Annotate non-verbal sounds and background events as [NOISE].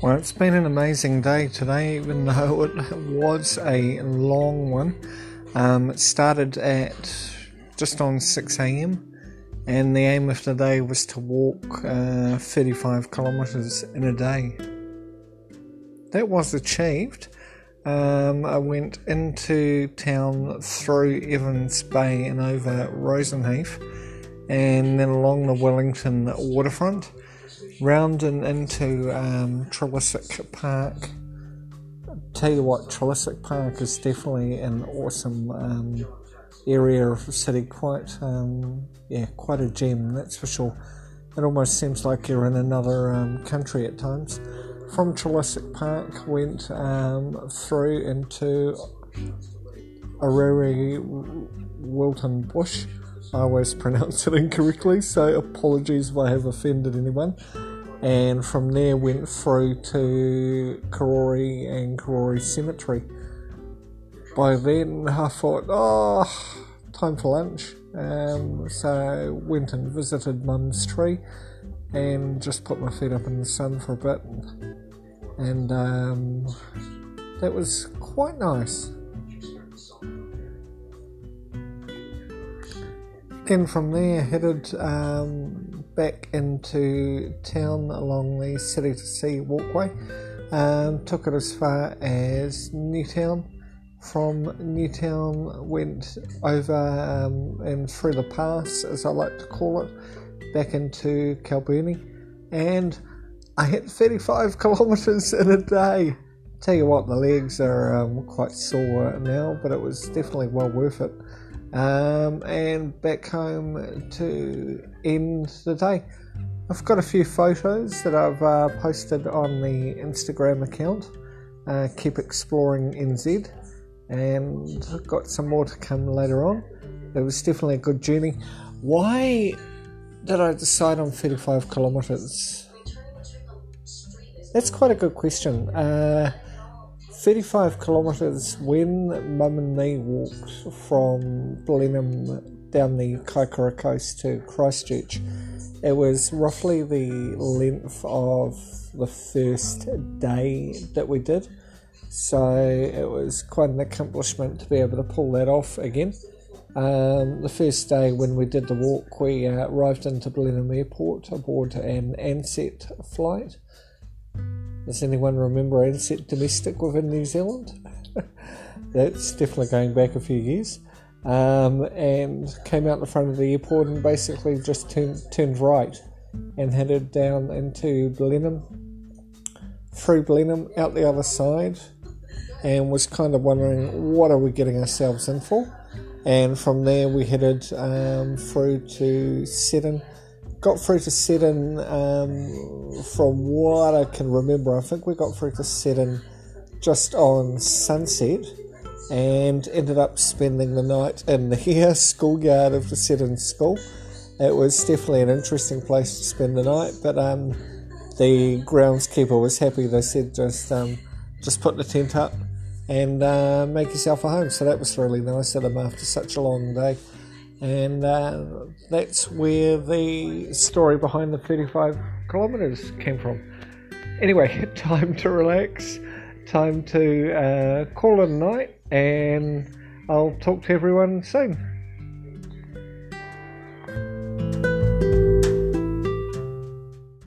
Well, it's been an amazing day today, even though it was a long one. Um, it started at just on 6 a.m., and the aim of the day was to walk uh, 35 kilometres in a day. That was achieved. Um, I went into town through Evans Bay and over Roseneath, and then along the Wellington waterfront round and into um, Park. Tell you what, Trelissick Park is definitely an awesome um, area of the city. Quite, um, yeah, quite a gem, that's for sure. It almost seems like you're in another um, country at times. From Trelissick Park, went um, through into Orrery Wilton Bush. I always [LAUGHS] pronounce it incorrectly, so apologies if I have offended anyone and from there went through to Karori and Karori Cemetery. By then, I thought, oh, time for lunch. Um, so went and visited Mum's tree and just put my feet up in the sun for a bit, and um, that was quite nice. Then from there, headed um, back into town along the City to Sea walkway. Um, took it as far as Newtown. From Newtown, went over um, and through the pass, as I like to call it, back into Kilbirnie, and I hit 35 [LAUGHS] kilometres in a day. Tell you what, the legs are um, quite sore now, but it was definitely well worth it um, and back home to end the day. I've got a few photos that I've uh, posted on the Instagram account, uh, Keep Exploring NZ, and got some more to come later on. It was definitely a good journey. Why did I decide on 35 kilometres? That's quite a good question. Uh, 35 kilometres when Mum and me walked from Blenheim down the Kaikoura coast to Christchurch. It was roughly the length of the first day that we did. So it was quite an accomplishment to be able to pull that off again. Um, the first day when we did the walk, we uh, arrived into Blenheim Airport aboard an Ansett flight does anyone remember Ansett Domestic within New Zealand? [LAUGHS] That's definitely going back a few years. Um, and came out the front of the airport and basically just turned, turned right and headed down into Blenheim, through Blenheim, out the other side, and was kind of wondering what are we getting ourselves in for. And from there we headed um, through to Seddon got through to Seddon um, from what I can remember. I think we got through to Seddon just on sunset and ended up spending the night in the [LAUGHS] here schoolyard of the Seddon School. It was definitely an interesting place to spend the night, but um, the groundskeeper was happy. They said just um, just put the tent up and uh, make yourself a home. So that was really nice of them after such a long day and uh, that's where the story behind the 35 kilometres came from. Anyway, [LAUGHS] time to relax, time to uh, call it a night, and I'll talk to everyone soon.